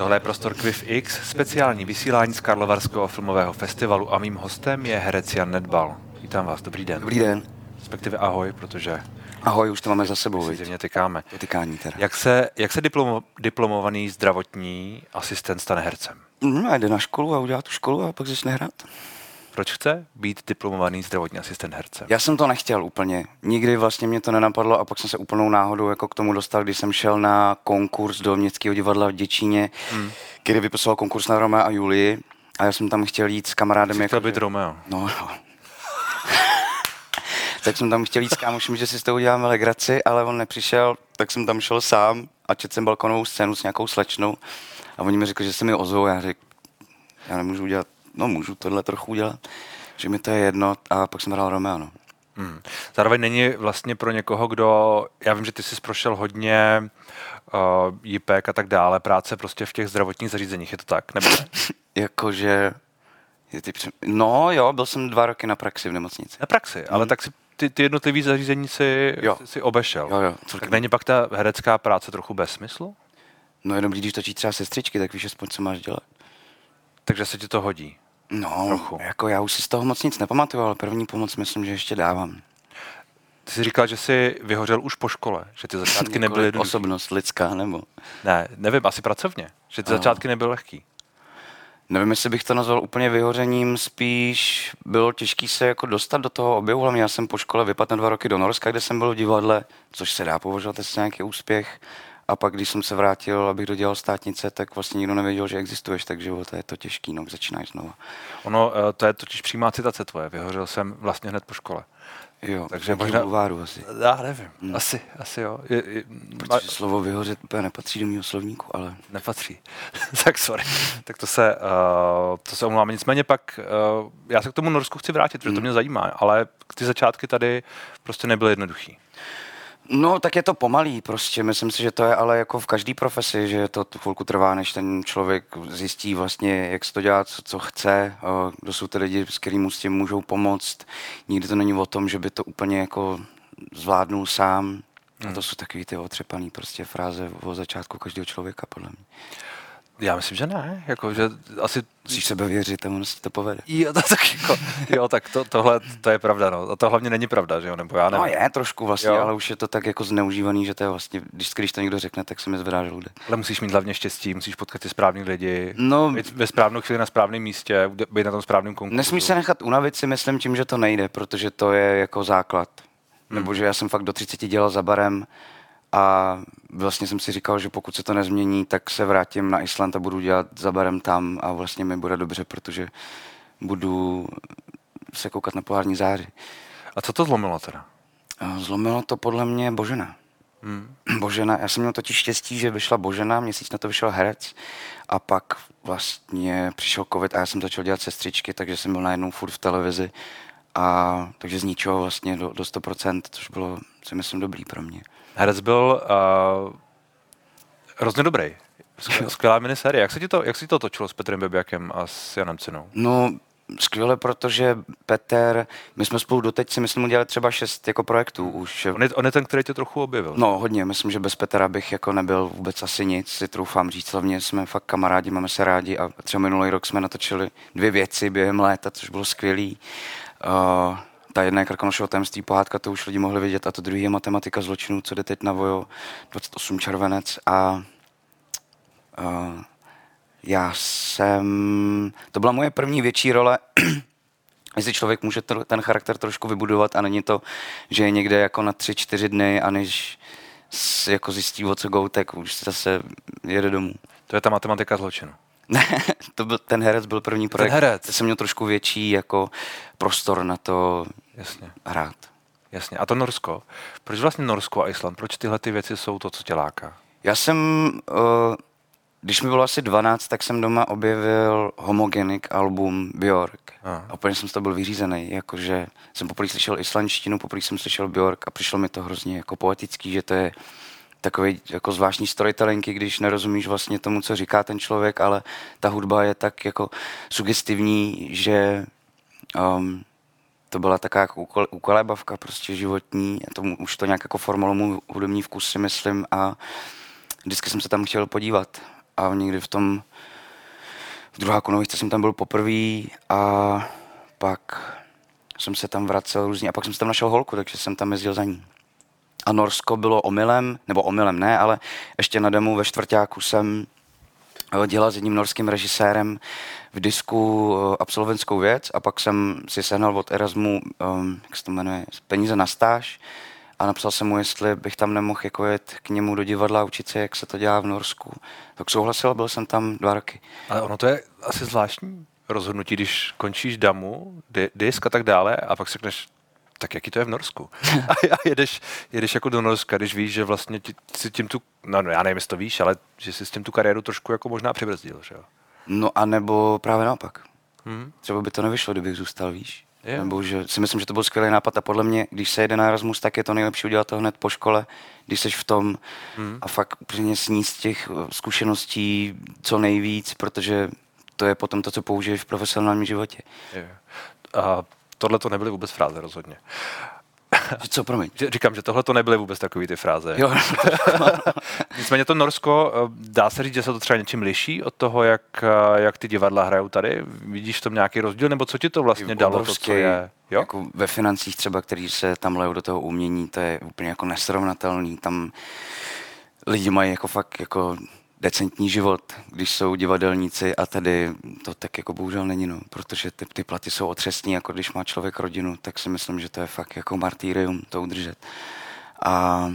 Tohle je Prostor Quiff X, speciální vysílání z Karlovarského filmového festivalu a mým hostem je herec Jan Nedbal. Vítám vás, dobrý den. Dobrý den. Respektive ahoj, protože Ahoj, už to máme za sebou, viď? zjevně tykáme. Dotykání teda. Jak se, jak se diplomo, diplomovaný zdravotní asistent stane hercem? Mm, a jde na školu a udělá tu školu a pak začne hrát. Proč chce být diplomovaný zdravotní asistent herce? Já jsem to nechtěl úplně. Nikdy vlastně mě to nenapadlo a pak jsem se úplnou náhodou jako k tomu dostal, když jsem šel na konkurs do Městského divadla v Děčíně, hmm. který vypisoval konkurs na Romea a Julii. A já jsem tam chtěl jít s kamarádem. Jsi Jako, chtěl být Romeo. No, no. tak jsem tam chtěl jít s kámošem, že si s toho uděláme legraci, ale on nepřišel, tak jsem tam šel sám a četl jsem balkonovou scénu s nějakou slečnou a oni mi řekli, že se mi ozvou. Já řekl, já nemůžu udělat, no můžu tohle trochu udělat, že mi to je jedno a pak jsem hrál Romeo, no. Hmm. Zároveň není vlastně pro někoho, kdo, já vím, že ty jsi prošel hodně uh, JPEG a tak dále, práce prostě v těch zdravotních zařízeních, je to tak? Nebo ne? Jakože, je ty pře- no jo, byl jsem dva roky na praxi v nemocnici. Na praxi, ale tak si ty, ty jednotlivý zařízení si, Jo. si obešel. Jo, jo, tak není pak ta herecká práce trochu bez smyslu? No je dobrý, když točí třeba sestřičky, tak víš aspoň, co máš dělat. Takže se ti to hodí. No, Trochu. jako já už si z toho moc nic nepamatuju, ale první pomoc myslím, že ještě dávám. Ty jsi říkal, že jsi vyhořel už po škole, že ty začátky nebyly jednoduché. Osobnost lidská, nebo... Ne, nevím, asi pracovně, že ty No. začátky nebyly lehký. Nevím, jestli bych to nazval úplně vyhořením, spíš bylo těžké se jako dostat do toho objevu. Hlavně já jsem po škole vypadl na dva roky do Norska, kde jsem byl v divadle, což se dá považovat za nějaký úspěch. A pak, když jsem se vrátil, abych dodělal státnice, tak vlastně nikdo nevěděl, že existuješ, takže to je to těžký, no, začínáš znova. Ono, eh, to je totiž přímá citace tvoje, vyhořel jsem vlastně hned po škole. Jo, Takže možná-. Bulváru asi. Já nevím, hmm. asi, asi jo. Je, je, Protože slovo vyhořet úplně nepatří do mého slovníku, ale Nepatří. tak sorry. tak to se, uh, to se omlouváme. Nicméně pak, uh, já se k tomu Norsku chci vrátit, protože to mě zajímá, ale ty začátky tady prostě nebyly jednoduchý. No, tak je to pomalý prostě. Myslím si, že to je ale jako v každé profesi, že to tu chvilku trvá, než ten člověk zjistí vlastně, jak se to dělá, co, co chce, kdo jsou ty lidi, s kterými mu s tím můžou pomoct. Nikdy to není o tom, že by to úplně jako zvládnul sám. A to jsou takový ty otřepaný prostě fráze o začátku každého člověka, podle mě. Já myslím, že ne. Jako, že asi Musíš sebe věřit ono se to povede. Jo, to, tak jako, jo, tak to, tohle to je pravda, no. A to hlavně není pravda, že jo, nebo já nevím. No je trošku vlastně, Jo. ale už je to tak jako zneužívaný, že to je vlastně, když, když to někdo řekne, tak se mi zvedá žaludek. Ale musíš mít hlavně štěstí, musíš potkat ty správný lidi, No, být ve správnou chvíli na správném místě, být na tom správném konkurzu. Nesmíš se nechat unavit si myslím tím, že to nejde, protože to je jako základ. Nebo že já jsem fakt do 30 dělal za barem a vlastně jsem si říkal, že pokud se to nezmění, tak se vrátím na Island a budu dělat za barem tam a vlastně mi bude dobře, protože budu se koukat na polární záři. A co to zlomilo teda? A Zlomilo to podle mě Božena. Hmm. Božena, já jsem měl totiž štěstí, že vyšla Božena, měsíc na to vyšel herec a pak vlastně přišel covid a já jsem začal dělat sestřičky, takže jsem byl najednou furt v televizi a takže z ničeho vlastně do, do 100%, což bylo, si myslím, dobrý pro mě. Herec byl uh, hrozně dobrý. Skvěl- Skvělá minisérie. Jak se ti to, jak se ti to točilo s Petrem Bebiakem a s Janem Cinou? No, skvěle, protože Petr, my jsme spolu doteď si myslím udělali třeba šest jako projektů už. On je, on je ten, který tě trochu objevil. No, hodně. Myslím, že bez Petra bych jako nebyl vůbec asi nic, si troufám říct. Hlavně jsme fakt kamarádi, máme se rádi a třeba minulý rok jsme natočili dvě věci během léta, což bylo skvělý. Uh, ta jedna je Krkonošovo tajemství pohádka, to už lidi mohli vidět, a to druhý je matematika zločinů, co jde teď na Vojo, 28 červenec. A uh, já jsem, to byla moje první větší role, jestli člověk může tro- ten charakter trošku vybudovat a není to, že je někde jako na tři, čtyři dny a než jako zjistí, o co go, tak už se zase jede domů. To je ta matematika zločinu. Ne, to byl, ten herec byl první projekt. herec. Já jsem měl trošku větší jako prostor na to Jasně, hrát. jasně. A to Norsko. Proč vlastně Norsko a Island? Proč tyhle ty věci jsou to, co tě láká? Já jsem, uh, když mi bylo asi 12, tak jsem doma objevil Homogenic album Björk. Aha. A úplně jsem z toho byl vyřízený, jakože jsem poprvé slyšel islandštinu, poprvé jsem slyšel Björk a přišlo mi to hrozně jako poetický, že to je takový jako zvláštní storytelling, i když nerozumíš vlastně tomu, co říká ten člověk, ale ta hudba je tak jako sugestivní, že um, to byla taková jako úkolébavka prostě životní, to, už to nějak jako formovalo můj hudební vkus si myslím a vždycky jsem se tam chtěl podívat. a někdy v tom v druhá konovičce jsem tam byl poprvé a pak jsem se tam vracel různě a pak jsem se tam našel holku, takže jsem tam jezdil za ní. A Norsko bylo omylem, nebo omylem ne, ale ještě na demo ve čtvrtáku jsem eh, dělal s jedním norským režisérem v disku eh, absolventskou věc a pak jsem si sehnal od Erasmu, um, jak se to jmenuje, peníze na stáž a napsal jsem mu, jestli bych tam nemohl jako jet k němu do divadla a učit se, jak se to dělá v Norsku. Tak souhlasil byl jsem tam dva roky. Ale ono to je asi zvláštní rozhodnutí, když končíš damu, disk a tak dále a pak si řekneš, tak jaký to je v Norsku? A, a jedeš, jedeš jako do Norska, když víš, že vlastně ti, si tím tu, no, no já nevím, jestli to víš, ale že si s tím tu kariéru trošku jako možná přibrzdil, že jo? No a nebo právě naopak. Hmm. Třeba by to nevyšlo, kdybych zůstal, víš? Je. Nebo že si myslím, že to byl skvělý nápad a podle mě, když se jede na Erasmus, tak je to nejlepší udělat to hned po škole, když jsi v tom hmm. a fakt úplně sníst těch eh, zkušeností co nejvíc, protože to je potom to, co použiješ v profesionálním životě. Je. A tohle to nebyly vůbec fráze rozhodně. Co, promiň? Říkám, že tohle to nebyly vůbec takové ty fráze. Jo. Nicméně to Norsko, eh, dá se říct, že se to třeba něčím liší od toho, jak, eh, jak ty divadla hrajou tady? Vidíš v tom nějaký rozdíl, nebo co ti to vlastně dalo, obrovský, to, co je? Jo? Jako ve financích třeba, který se tam lejou do toho umění, to je úplně jako nesrovnatelný. Tam lidi mají jako fakt jako decentní život, když jsou divadelníci a tady to tak jako bohužel není, no, protože ty, ty platy jsou otřesní, jako když má člověk rodinu, tak si myslím, že to je fakt jako martýrium to udržet. A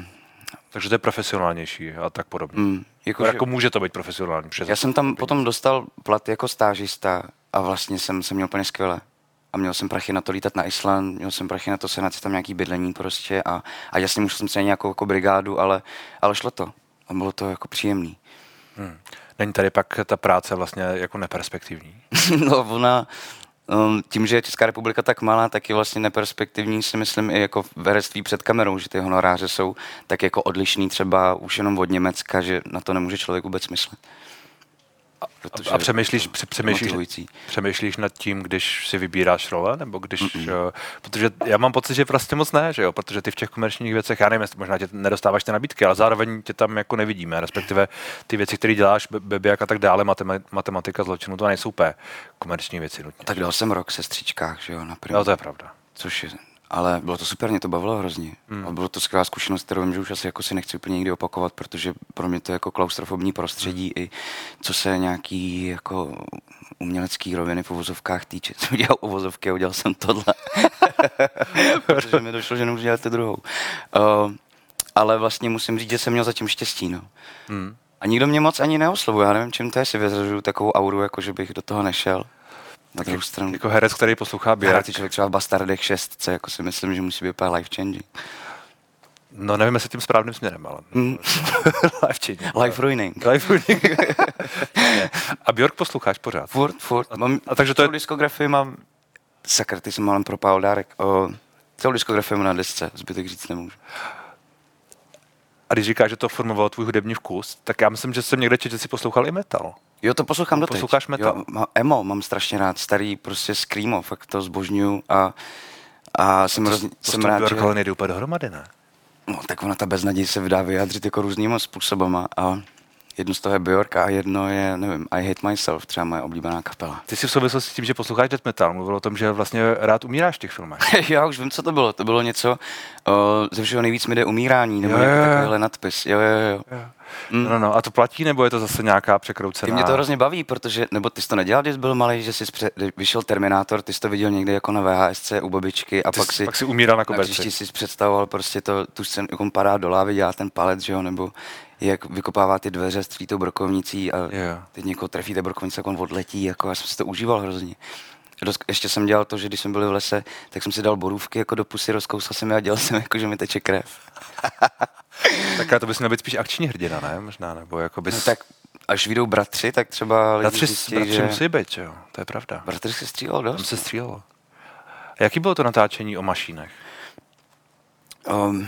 takže to je profesionálnější a tak podobně. Mm, jako, no, jako může to být profesionální. Přes já jsem tam potom dostal plat jako stážista a vlastně jsem, jsem měl úplně skvěle. A měl jsem prachy na to lítat na Island, měl jsem prachy na to sehnat si tam nějaký bydlení prostě a, a jasně musel jsem se nějakou jako brigádu, ale, ale šlo to. A bylo to jako příjemný. Hmm. Není tady pak ta práce vlastně jako neperspektivní? no ona, um, tím, že je Česká republika tak malá, tak je vlastně neperspektivní, si myslím, i jako v herectví před kamerou, že ty honoráře jsou tak jako odlišný třeba už jenom od Německa, že na to nemůže člověk vůbec myslet. Protože a přemýšlíš, přemýšlíš, přemýšlíš nad tím, když si vybíráš role, nebo když, Mm-mm. Uh, protože já mám pocit, že prostě moc ne, že jo, protože ty v těch komerčních věcech, já nevím, jestli možná tě nedostáváš ty nabídky, ale zároveň tě tam jako nevidíme, respektive ty věci, které děláš, bebiak a tak dále, matematika zločinu, to nejsou úplně komerční věci nutně. Tak dal jsem rok se stříčkách, že jo, na No to je pravda. Což je ale bylo to super, mě to bavilo hrozně. Hmm. A bylo to skvělá zkušenost, kterou vím, že už asi jako si nechci úplně nikdy opakovat, protože pro mě to je jako klaustrofobní prostředí hmm. i co se nějaký jako umělecký roviny v uvozovkách týče. Jsem udělal uvozovky a udělal jsem tohle. protože mi došlo, že nemůžu dělat tu druhou. Uh, ale vlastně musím říct, že jsem měl zatím štěstí. No. Hmm. A nikdo mě moc ani neoslovuje. Já nevím, čím to je, si vyzražuju takovou auru, jako že bych do toho nešel. Na druhou stranu. Jako herec, který poslouchá Běrak. Hrát člověk třeba v Bastardech 6, co jako si myslím, že musí být úplně life changing. No nevím, jestli tím správným směrem, ale mm. life changing. Life ruining. Life ruining. a Björk posloucháš pořád? Furt, furt. A, mám, a takže to je... diskografii mám... Sakra, ty jsem malem propál dárek. O, celou diskografii mám na desce, zbytek říct nemůžu. A když říkáš, že to formovalo tvůj hudební vkus, tak já myslím, že jsem někde četl, že jsi poslouchal i metal. Jo, to poslouchám do Posloucháš metal? Jo, emo mám strašně rád, starý prostě screamo, fakt to zbožňuju a, a jsem, roz, jsem rád, že... nejde úplně dohromady, ne? No, tak ona ta beznaděj se vydá vyjádřit jako různýma způsobama a Jedno z toho je Bjork a jedno je, nevím, I Hate Myself, třeba moje oblíbená kapela. Ty jsi v souvislosti s tím, že posloucháš death metal, mluvil o tom, že vlastně rád umíráš v těch filmech. Já už vím, co to bylo. To bylo něco, o, ze všeho nejvíc mi jde umírání, nebo jo, jo, jo. takovýhle nadpis. Jo, jo, jo. jo. Mm. No, no, a to platí, nebo je to zase nějaká překroucená? Ty mě to hrozně baví, protože, nebo ty jsi to nedělal, když byl malý, že jsi pře- vyšel Terminátor, ty jsi to viděl někde jako na VHSC u babičky a ty pak si, pak si umíral na koberci. A si představoval prostě to, tu scénu, jak on padá do lávy, dělá ten palec, že jo, nebo jak vykopává ty dveře, stří tou brokovnicí a yeah. teď někoho trefí té brokovnice, jak on odletí, jako já jsem si to užíval hrozně. Ještě jsem dělal to, že když jsme byli v lese, tak jsem si dal borůvky jako do pusy, rozkousal jsem je a dělal jsem jako, že mi teče krev. tak to bys měl být spíš akční hrdina, ne? Možná, nebo jako bys... No, tak až vyjdou bratři, tak třeba bratři, zjistí, bratři že... musí být, jo, to je pravda. Bratři se střílelo dost. Tam se střílelo. A jaký bylo to natáčení o mašínech? Um,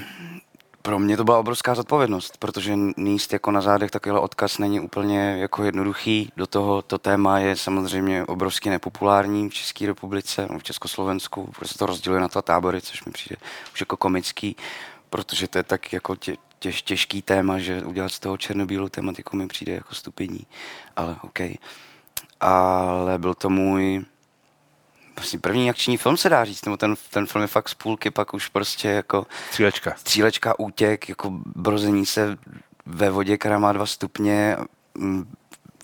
pro mě to byla obrovská zodpovědnost, protože níst jako na zádech takovýhle odkaz není úplně jako jednoduchý. Do toho to téma je samozřejmě obrovsky nepopulární v České republice, v Československu, protože se to rozděluje na to tábory, což mi přijde už jako komický, protože to je tak jako tě, těž, těžký téma, že udělat z toho černobílou tematiku mi přijde jako stupidní, ale OK. Ale byl to můj vlastně první akční film se dá říct, nebo ten, ten film je fakt z půlky, pak už prostě jako... Střílečka. Střílečka, útěk, jako brození se ve vodě, která má dva stupně,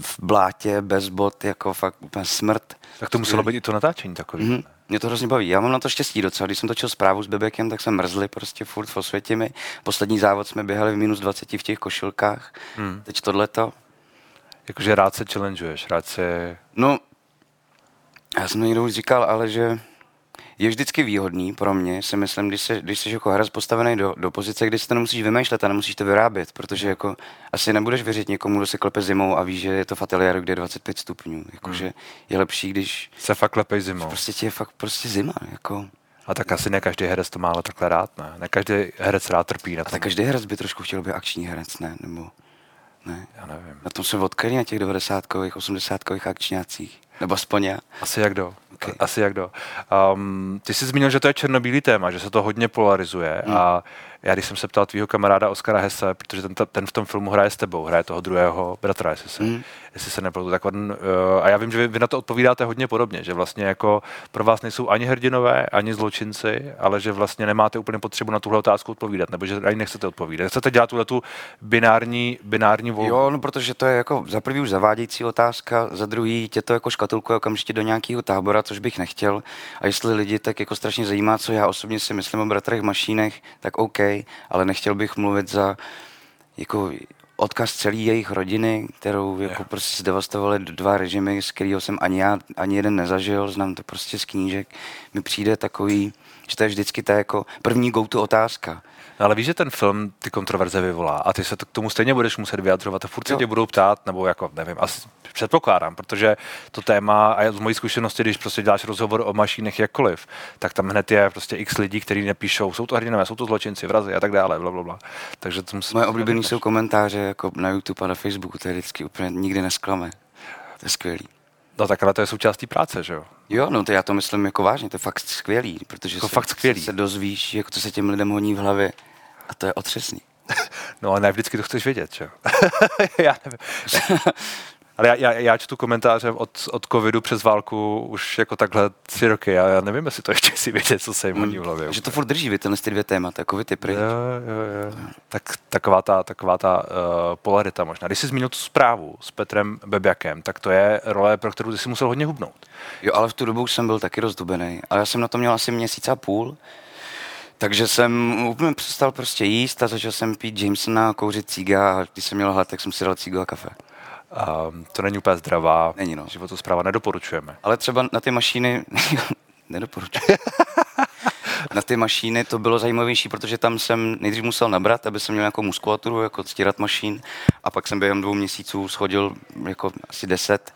v blátě, bez bot, jako fakt úplně smrt. Tak to muselo být i to natáčení takový. Mm-hmm. Mě to hrozně baví. Já mám na to štěstí docela. Když jsem točil zprávu s Bebekem, tak jsme mrzli prostě furt v Osvětimi. Poslední závod jsme běhali v minus 20 v těch košilkách. Hmm. Teď tohleto. Jakože rád se challengeuješ, rád se... No, já jsem to někdo už říkal, ale že je vždycky výhodný pro mě, si myslím, když, se, když jsi jako herec postavený do, do pozice, kdy si to nemusíš vymýšlet a nemusíš to vyrábět, protože jako asi nebudeš věřit někomu, kdo se klepe zimou a ví, že je to v ateliéru, kde je 25 stupňů. Jakože hmm. je lepší, když... Se fakt klepej zimou. Prostě ti je fakt prostě zima. Jako. A tak asi ne každý herec to má ale takhle rád, ne? Ne každý herec rád trpí na to. A tak každý herec by trošku chtěl být akční herec, ne? Nebo ne? Já nevím. Na tom jsem odkryl na těch 90 80 akčňácích. Nebo aspoň já. Asi jak do. Okay. Asi jak do. Um, ty jsi zmínil, že to je černobílý téma, že se to hodně polarizuje hmm. a já když jsem se ptal tvýho kamaráda Oskara Hesse, protože ten, ten v tom filmu hraje s tebou, hraje toho druhého bratra, jestli se, mm. jestli se nepletu, tak on, uh, a já vím, že vy, vy na to odpovídáte hodně podobně, že vlastně jako pro vás nejsou ani hrdinové, ani zločinci, ale že vlastně nemáte úplně potřebu na tuhle otázku odpovídat, nebo že ani nechcete odpovídat. Chcete dělat tuhle tu binární, binární volbu? Jo, no protože to je jako za prvý už zavádějící otázka, za druhý tě to jako škatulkuje okamžitě do nějakého tábora, což bych nechtěl. A jestli lidi tak jako strašně zajímá, co já osobně si myslím o bratrech Mašínech, tak OK ale nechtěl bych mluvit za jako odkaz celé jejich rodiny, kterou jako yeah. prostě zdevastovali dva režimy, z kterého jsem ani já, ani jeden nezažil, znám to prostě z knížek. Mi přijde takový, že to je vždycky ta jako první go-to otázka. No, ale víš, že ten film ty kontroverze vyvolá a ty se to k tomu stejně budeš muset vyjadřovat a furt se tě budou ptát, nebo jako nevím, asi předpokládám, protože to téma, a z mojí zkušenosti, když prostě děláš rozhovor o mašínech jakkoliv, tak tam hned je prostě x lidí, kteří nepíšou, jsou to hrdinové, jsou to zločinci, vrazy a tak dále, bla, bla, bla. Takže to musím Moje oblíbené jsou komentáře jako na YouTube a na Facebooku, to je vždycky úplně nikdy nesklame. To je skvělý. No tak ale to je součástí práce, že jo? Jo, no to já to myslím jako vážně, to je fakt skvělý, protože to se, fakt skvělý. se dozvíš, jako co se těm lidem honí v hlavě a to je otřesný. No ale ne vždycky to chceš vědět, že jo? já nevím. Ale já, já, já čtu komentáře od, od covidu přes válku už jako takhle tři roky a já nevím, jestli to ještě si vědět, co se jim hodí v hlavě. Že to furt drží, vy tyhle ty dvě témata, covid je pryč. Jo, jo, jo. Tak, taková ta, taková ta uh, polarita možná. Když jsi zmínil tu zprávu s Petrem Bebjakem, tak to je role, pro kterou ty si musel hodně hubnout. Jo, ale v tu dobu jsem byl taky rozdubený. Ale já jsem na to měl asi měsíc a půl. Takže jsem úplně přestal prostě jíst a začal jsem pít Jamesona, kouřit cíga a když jsem měl hlad, tak jsem si dal cígu a kafe. Um, to není úplně zdravá není, no. životospráva, nedoporučujeme. Ale třeba na ty mašiny, nedoporučuji. na ty mašiny to bylo zajímavější, protože tam jsem nejdřív musel nabrat, aby jsem měl nějakou muskulaturu, jako stírat mašín, a pak jsem během dvou měsíců schodil jako asi 10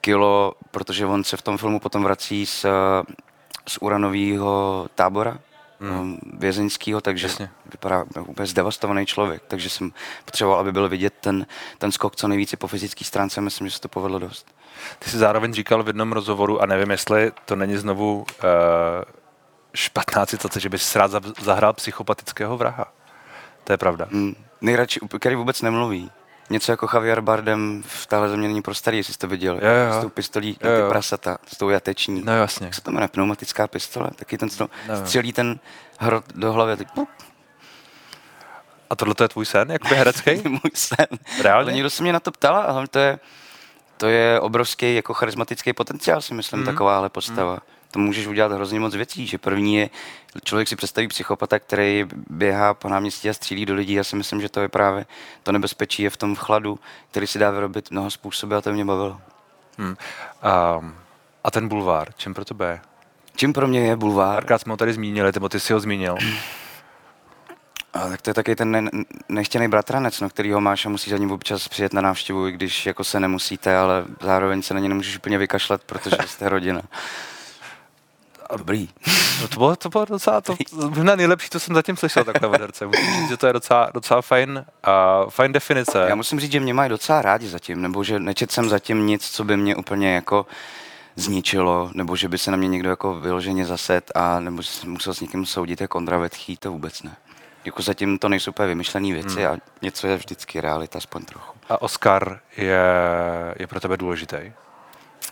kilo, protože on se v tom filmu potom vrací z, z uranového tábora, hmm. vězeňského, takže Jasně. vypadá úplně zdevastovaný člověk. Takže jsem potřeboval, aby byl vidět ten, ten skok co nejvíce po fyzické stránce. Myslím, že se to povedlo dost. Ty jsi zároveň říkal v jednom rozhovoru, a nevím, jestli to není znovu uh, špatná citace, že bys rád zahrál psychopatického vraha. To je pravda. Hmm. Nejradši, který vůbec nemluví. Něco jako Javier Bardem v téhle země není pro starý, jestli jsi to viděl. Jo, jo. S tou pistolí jo, jo. ty prasata, s tou jateční. No jasně. Jak se to jmenuje? Pneumatická pistole? Taky ten, co no, střelí ten hrot do hlavy. Ty... A tohle to je tvůj sen, jakoby herecký? Můj sen. Reálně? Ale někdo se mě na to ptal a to je, to je obrovský jako charismatický potenciál, si myslím, mm. takováhle postava. Mm to můžeš udělat hrozně moc věcí, že první je, člověk si představí psychopata, který běhá po náměstí a střílí do lidí, já si myslím, že to je právě to nebezpečí je v tom chladu, který si dá vyrobit mnoho způsoby a to mě bavilo. Hmm. Um, a ten bulvár, čím pro tebe je? Čím pro mě je bulvár? Párkrát jsme ho tady zmínili, nebo ty si ho zmínil. A tak to je taky ten ne- nechtěný bratranec, no, který ho máš a musíš za ním občas přijet na návštěvu, i když jako se nemusíte, ale zároveň se na ně nemůžeš úplně vykašlat, protože jste rodina. Dobrý. No to bylo, to bylo docela, to, možná nejlepší, co jsem zatím slyšel takhle v herce. Musím říct, že to je docela, docela fajn, uh, fajn definice. Já musím říct, že mě mají docela rádi zatím, nebo že nečet jsem zatím nic, co by mě úplně jako zničilo, nebo že by se na mě někdo jako vyloženě zased a nebo že jsem musel s někým soudit jako Ondra Vetchý, to vůbec ne. jako zatím to nejsou úplně vymyšlené věci hmm. a něco je vždycky realita, aspoň trochu. A Oscar je, je pro tebe důležitý?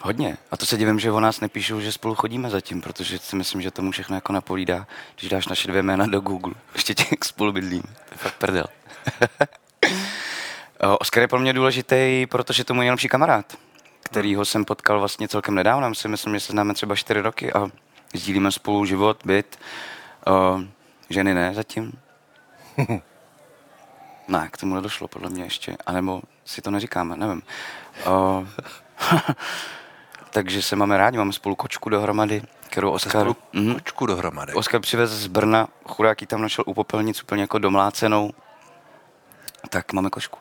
Hodně. A to se divím, že o nás nepíšou, že spolu chodíme zatím, protože si myslím, že tomu všechno jako napovídá, když dáš naše dvě jména do Google. Ještě těch spolu bydlím. To je fakt prdel. Oscar je pro mě důležitý, protože to můj nejlepší kamarád, kterýho jsem potkal vlastně celkem nedávno. My si myslím, že se známe třeba čtyři roky a sdílíme spolu život, byt. Uh, ženy ne zatím. ne, k tomu nedošlo podle mě ještě. A nebo si to neříkáme, nevím. Uh, takže se máme rádi, máme spolu kočku dohromady, kterou Oskar... Spolu mm, kočku dohromady. Oskar přivez z Brna, chudák tam našel u popelnic úplně jako domlácenou. Tak máme kočku.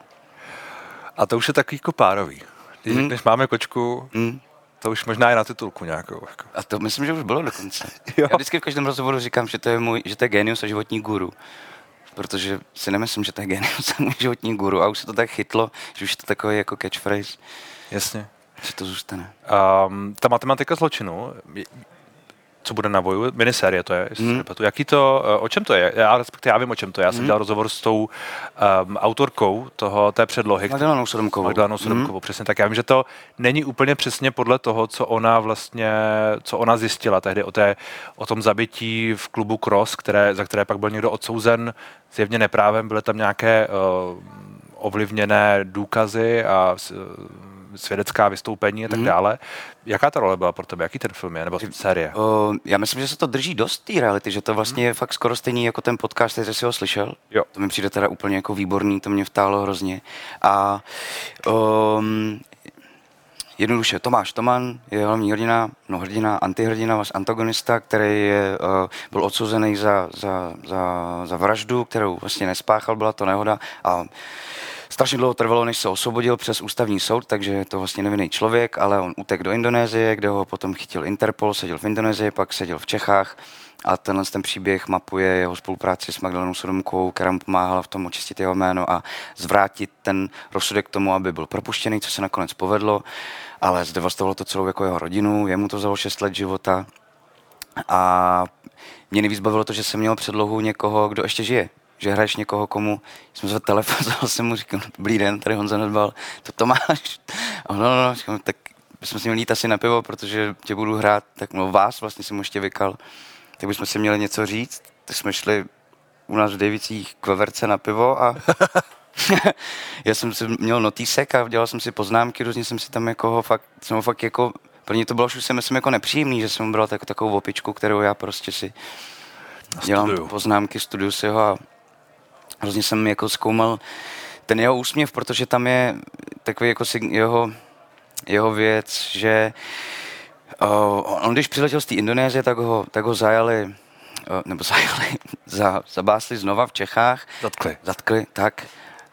A to už je takový jako párový. Když mm. řekneš, máme kočku, mm. to už možná je na titulku nějakou. Jako. A to myslím, že už bylo dokonce. jo. Já vždycky v každém rozhovoru říkám, že to je, můj, že to je genius a životní guru. Protože si nemyslím, že to je genius a můj životní guru. A už se to tak chytlo, že už je to takový jako catchphrase. Jasně. Že to zůstane. Um, ta matematika zločinu, co bude na voju, minisérie to je, hmm. Jaký to, eh, o čem to je? Já respektive já vím, o čem to je. Já jsem hmm. dělal rozhovor s tou um, autorkou toho, té předlohy. Magdalenou Sodomkovou. Magdalenou Sodomkovou, hmm. přesně tak. Já vím, že to není úplně přesně podle toho, co ona vlastně, co ona zjistila tehdy o, té, o tom zabití v klubu Cross, které, za které pak byl někdo odsouzen zjevně neprávem. Byly tam nějaké uh, ovlivněné důkazy a uh, svědecká vystoupení a tak mm. dále. Jaká ta role byla pro tebe? Jaký ten film je? Nebo série? Uh, já myslím, že se to drží dost té reality, že to vlastně mm. je fakt skoro stejný jako ten podcast, který jsi ho slyšel. Jo. To mi přijde teda úplně jako výborný, to mě vtálo hrozně. A um, jednoduše, Tomáš Toman je hlavní hrdina, no hrdina, antihrdina, vlastně antagonista, který je, uh, byl odsouzený za, za, za, za vraždu, kterou vlastně nespáchal, byla to nehoda. A Strašně dlouho trvalo, než se osvobodil přes ústavní soud, takže je to vlastně nevinný člověk, ale on utek do Indonésie, kde ho potom chytil Interpol, seděl v Indonésii, pak seděl v Čechách a tenhle ten příběh mapuje jeho spolupráci s Magdalenou Sodomkou, která mu pomáhala v tom očistit jeho jméno a zvrátit ten rozsudek k tomu, aby byl propuštěný, co se nakonec povedlo, ale zdevastovalo to celou jako jeho rodinu, jemu to vzalo 6 let života a mě nejvíc bavilo to, že jsem měl předlohu někoho, kdo ještě žije, že hraješ někoho, komu jsem zvedl telefon, zval jsem mu, říkal, dobrý den, tady Honza Nedbal, to Tomáš. A no, no, no, říkám, tak bychom si měli jít asi na pivo, protože tě budu hrát, tak no vás vlastně jsem ještě vykal, tak bychom si měli něco říct, tak jsme šli u nás v Davicích k veverce na pivo a já jsem si měl notýsek a dělal jsem si poznámky, různě jsem si tam jako ho fakt, jsem ho fakt jako, pro mě to bylo už si myslím jako nepříjemný, že jsem bral jako takovou opičku, kterou já prostě si dělám studiu. poznámky, studiu si ho a hrozně jsem jako zkoumal ten jeho úsměv, protože tam je takový jako jeho, jeho věc, že uh, on když přiletěl z té Indonésie, tak ho, tak ho zajali, uh, nebo zajali, za, zabásli znova v Čechách. Zatkli. Zatkli, tak.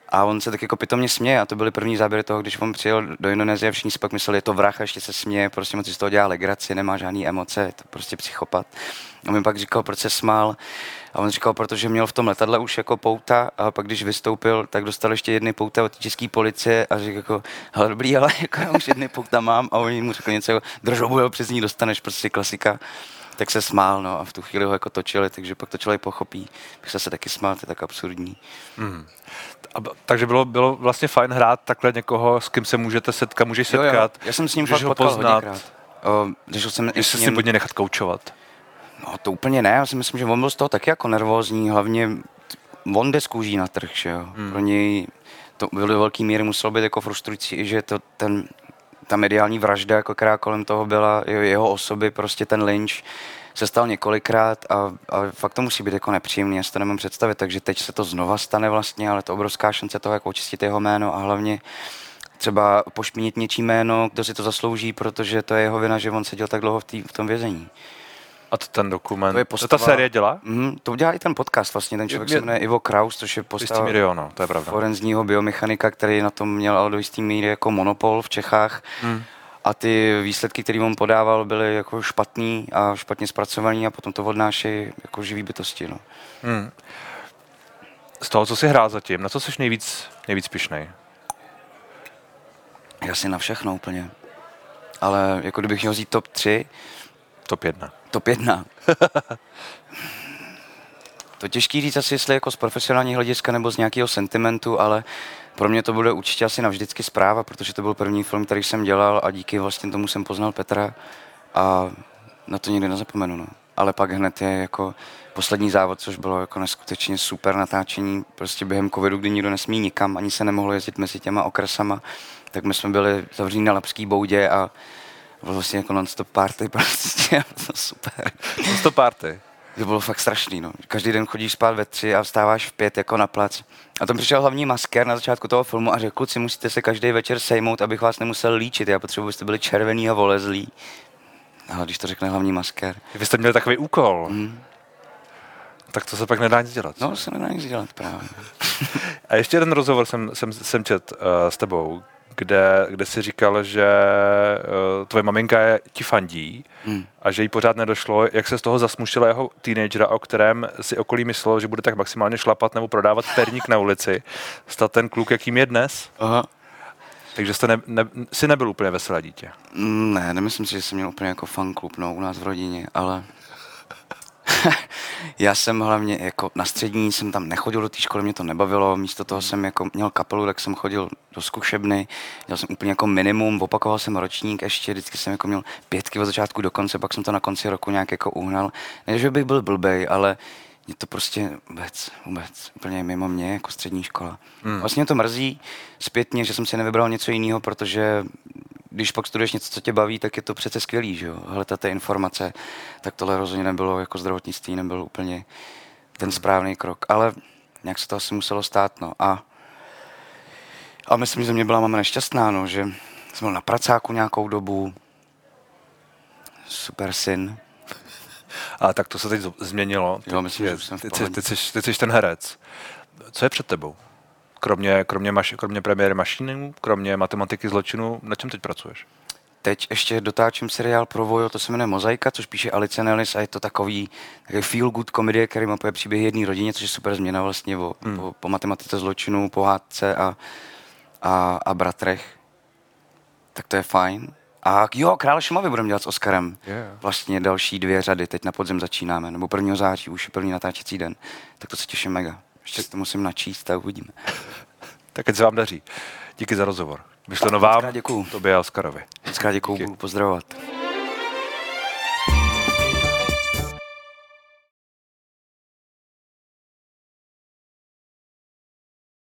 A on se tak jako pitomně směje a to byly první záběry toho, když on přijel do Indonésie a všichni si pak mysleli, je to vrah a ještě se směje, prostě moc si z toho dělá legraci, nemá žádný emoce, je to prostě psychopat. A mi pak říkal, proč se smál. A on říkal, protože měl v tom letadle už jako pouta a pak když vystoupil, tak dostal ještě jedny pouta od české policie a řekl jako, hele dobrý, ale jako já už jedny pouta mám a oni mu řekli něco jako, držobu, přes ní dostaneš, prostě klasika tak se smál, no a v tu chvíli ho jako točili, takže pak to člověk pochopí. Bych se, se taky smál, to je tak absurdní. Mm. A, takže bylo, bylo vlastně fajn hrát takhle někoho, s kým se můžete setkat, můžeš setkat. Jo, jo. Já jsem s ním fakt ho poznat. hodněkrát. O, jsem Když se si pod nechat koučovat. No to úplně ne, já si myslím, že on byl z toho taky jako nervózní, hlavně on jde z kůží na trh, že jo. Hmm. Pro něj to bylo do velké míry muselo být jako frustrující, že to ten, ta mediální vražda, jako která kolem toho byla, jeho osoby, prostě ten lynč, se stal několikrát a, a fakt to musí být jako nepříjemný, já si to nemám představit, takže teď se to znova stane vlastně, ale to obrovská šance toho, jak očistit jeho jméno a hlavně třeba pošpínit něčí jméno, kdo si to zaslouží, protože to je jeho vina, že on seděl tak dlouho v, tý, v tom vězení. A to ten dokument, to, je postava, to ta série dělá? Mm, to udělal i ten podcast vlastně, ten člověk je, se jmenuje Ivo Kraus, což je postava no, to je pravda. forenzního biomechanika, který na tom měl ale do jistý míry jako monopol v Čechách. Mm. A ty výsledky, které on podával, byly jako špatný a špatně zpracovaný a potom to odnáší jako živý bytosti. No. Mm. Z toho, co jsi hrál zatím, na co jsi nejvíc, nejvíc pišnej? Já si na všechno úplně. Ale jako kdybych měl vzít top 3, Top 1. Top 1. To těžký říct asi, jestli jako z profesionálního hlediska nebo z nějakého sentimentu, ale pro mě to bude určitě asi navždycky zpráva, protože to byl první film, který jsem dělal a díky vlastně tomu jsem poznal Petra a na to nikdy nezapomenu. No. Ale pak hned je jako poslední závod, což bylo jako neskutečně super natáčení, prostě během covidu, kdy nikdo nesmí nikam, ani se nemohlo jezdit mezi těma okresama, tak my jsme byli zavření na Lapský boudě a bylo vlastně jako non-stop party, prostě to super. Non-stop party? To bylo fakt strašný, no. Každý den chodíš spát ve tři a vstáváš v pět jako na plac. A tam přišel hlavní masker na začátku toho filmu a řekl, kluci, musíte se každý večer sejmout, abych vás nemusel líčit. Já potřebuji, abyste byli červený a volezlí. A když to řekne hlavní masker. Vy jste měli takový úkol. Mm. Tak to se pak nedá nic dělat. No, se nedá nic dělat právě. a ještě jeden rozhovor jsem, jsem, jsem čet uh, s tebou, kde, kde si říkal, že uh, tvoje maminka je ti fandí hmm. a že jí pořád nedošlo, jak se z toho zasmušila jeho teenagera, o kterém si okolí myslelo, že bude tak maximálně šlapat nebo prodávat perník na ulici, stát ten kluk, jakým je dnes. Aha. Takže jste ne, ne, si nebyl úplně veselé dítě. Ne, nemyslím si, že jsem měl úplně jako fanklub no, u nás v rodině, ale já jsem hlavně jako na střední jsem tam nechodil do té školy, mě to nebavilo, místo toho jsem jako měl kapelu, tak jsem chodil do zkušebny, dělal jsem úplně jako minimum, opakoval jsem ročník ještě, vždycky jsem jako měl pětky od začátku do konce, pak jsem to na konci roku nějak jako uhnal. Ne, že bych byl blbej, ale mě to prostě vůbec, vůbec úplně mimo mě jako střední škola. Hmm. Vlastně to mrzí zpětně, že jsem si nevybral něco jiného, protože když pak studuješ něco, co tě baví, tak je to přece skvělý, že jo? Hledat ty informace, tak tohle rozhodně nebylo jako zdravotnictví, nebyl úplně ten správný krok, ale nějak se to asi muselo stát, no. A, a myslím, že mě byla mama nešťastná, no, že jsem byl na pracáku nějakou dobu, super syn. A tak to se teď změnilo. Jo, myslím, že jsem ty, ty, ty, jsi, ty jsi ten herec. Co je před tebou? Kromě, kromě, maš, kromě premiéry mašiny, kromě matematiky zločinu, na čem teď pracuješ? Teď ještě dotáčím seriál pro Vojo, to se jmenuje Mozaika, což píše Alice Nellis a je to takový, takový feel good komedie, který mapuje příběh jedné rodině, což je super změna vlastně o, hmm. po, po, matematice zločinu, pohádce a, a, a bratrech. Tak to je fajn. A jo, Krále Šumavy budeme dělat s Oskarem. Yeah. Vlastně další dvě řady, teď na podzem začínáme, nebo 1. září, už je první natáčecí den. Tak to se těším mega. Ještě to musím načíst a uvidíme. tak ať se vám daří. Díky za rozhovor. Myšleno vám, děkuju. tobě a Oskarovi. Moc děkuju, budu pozdravovat.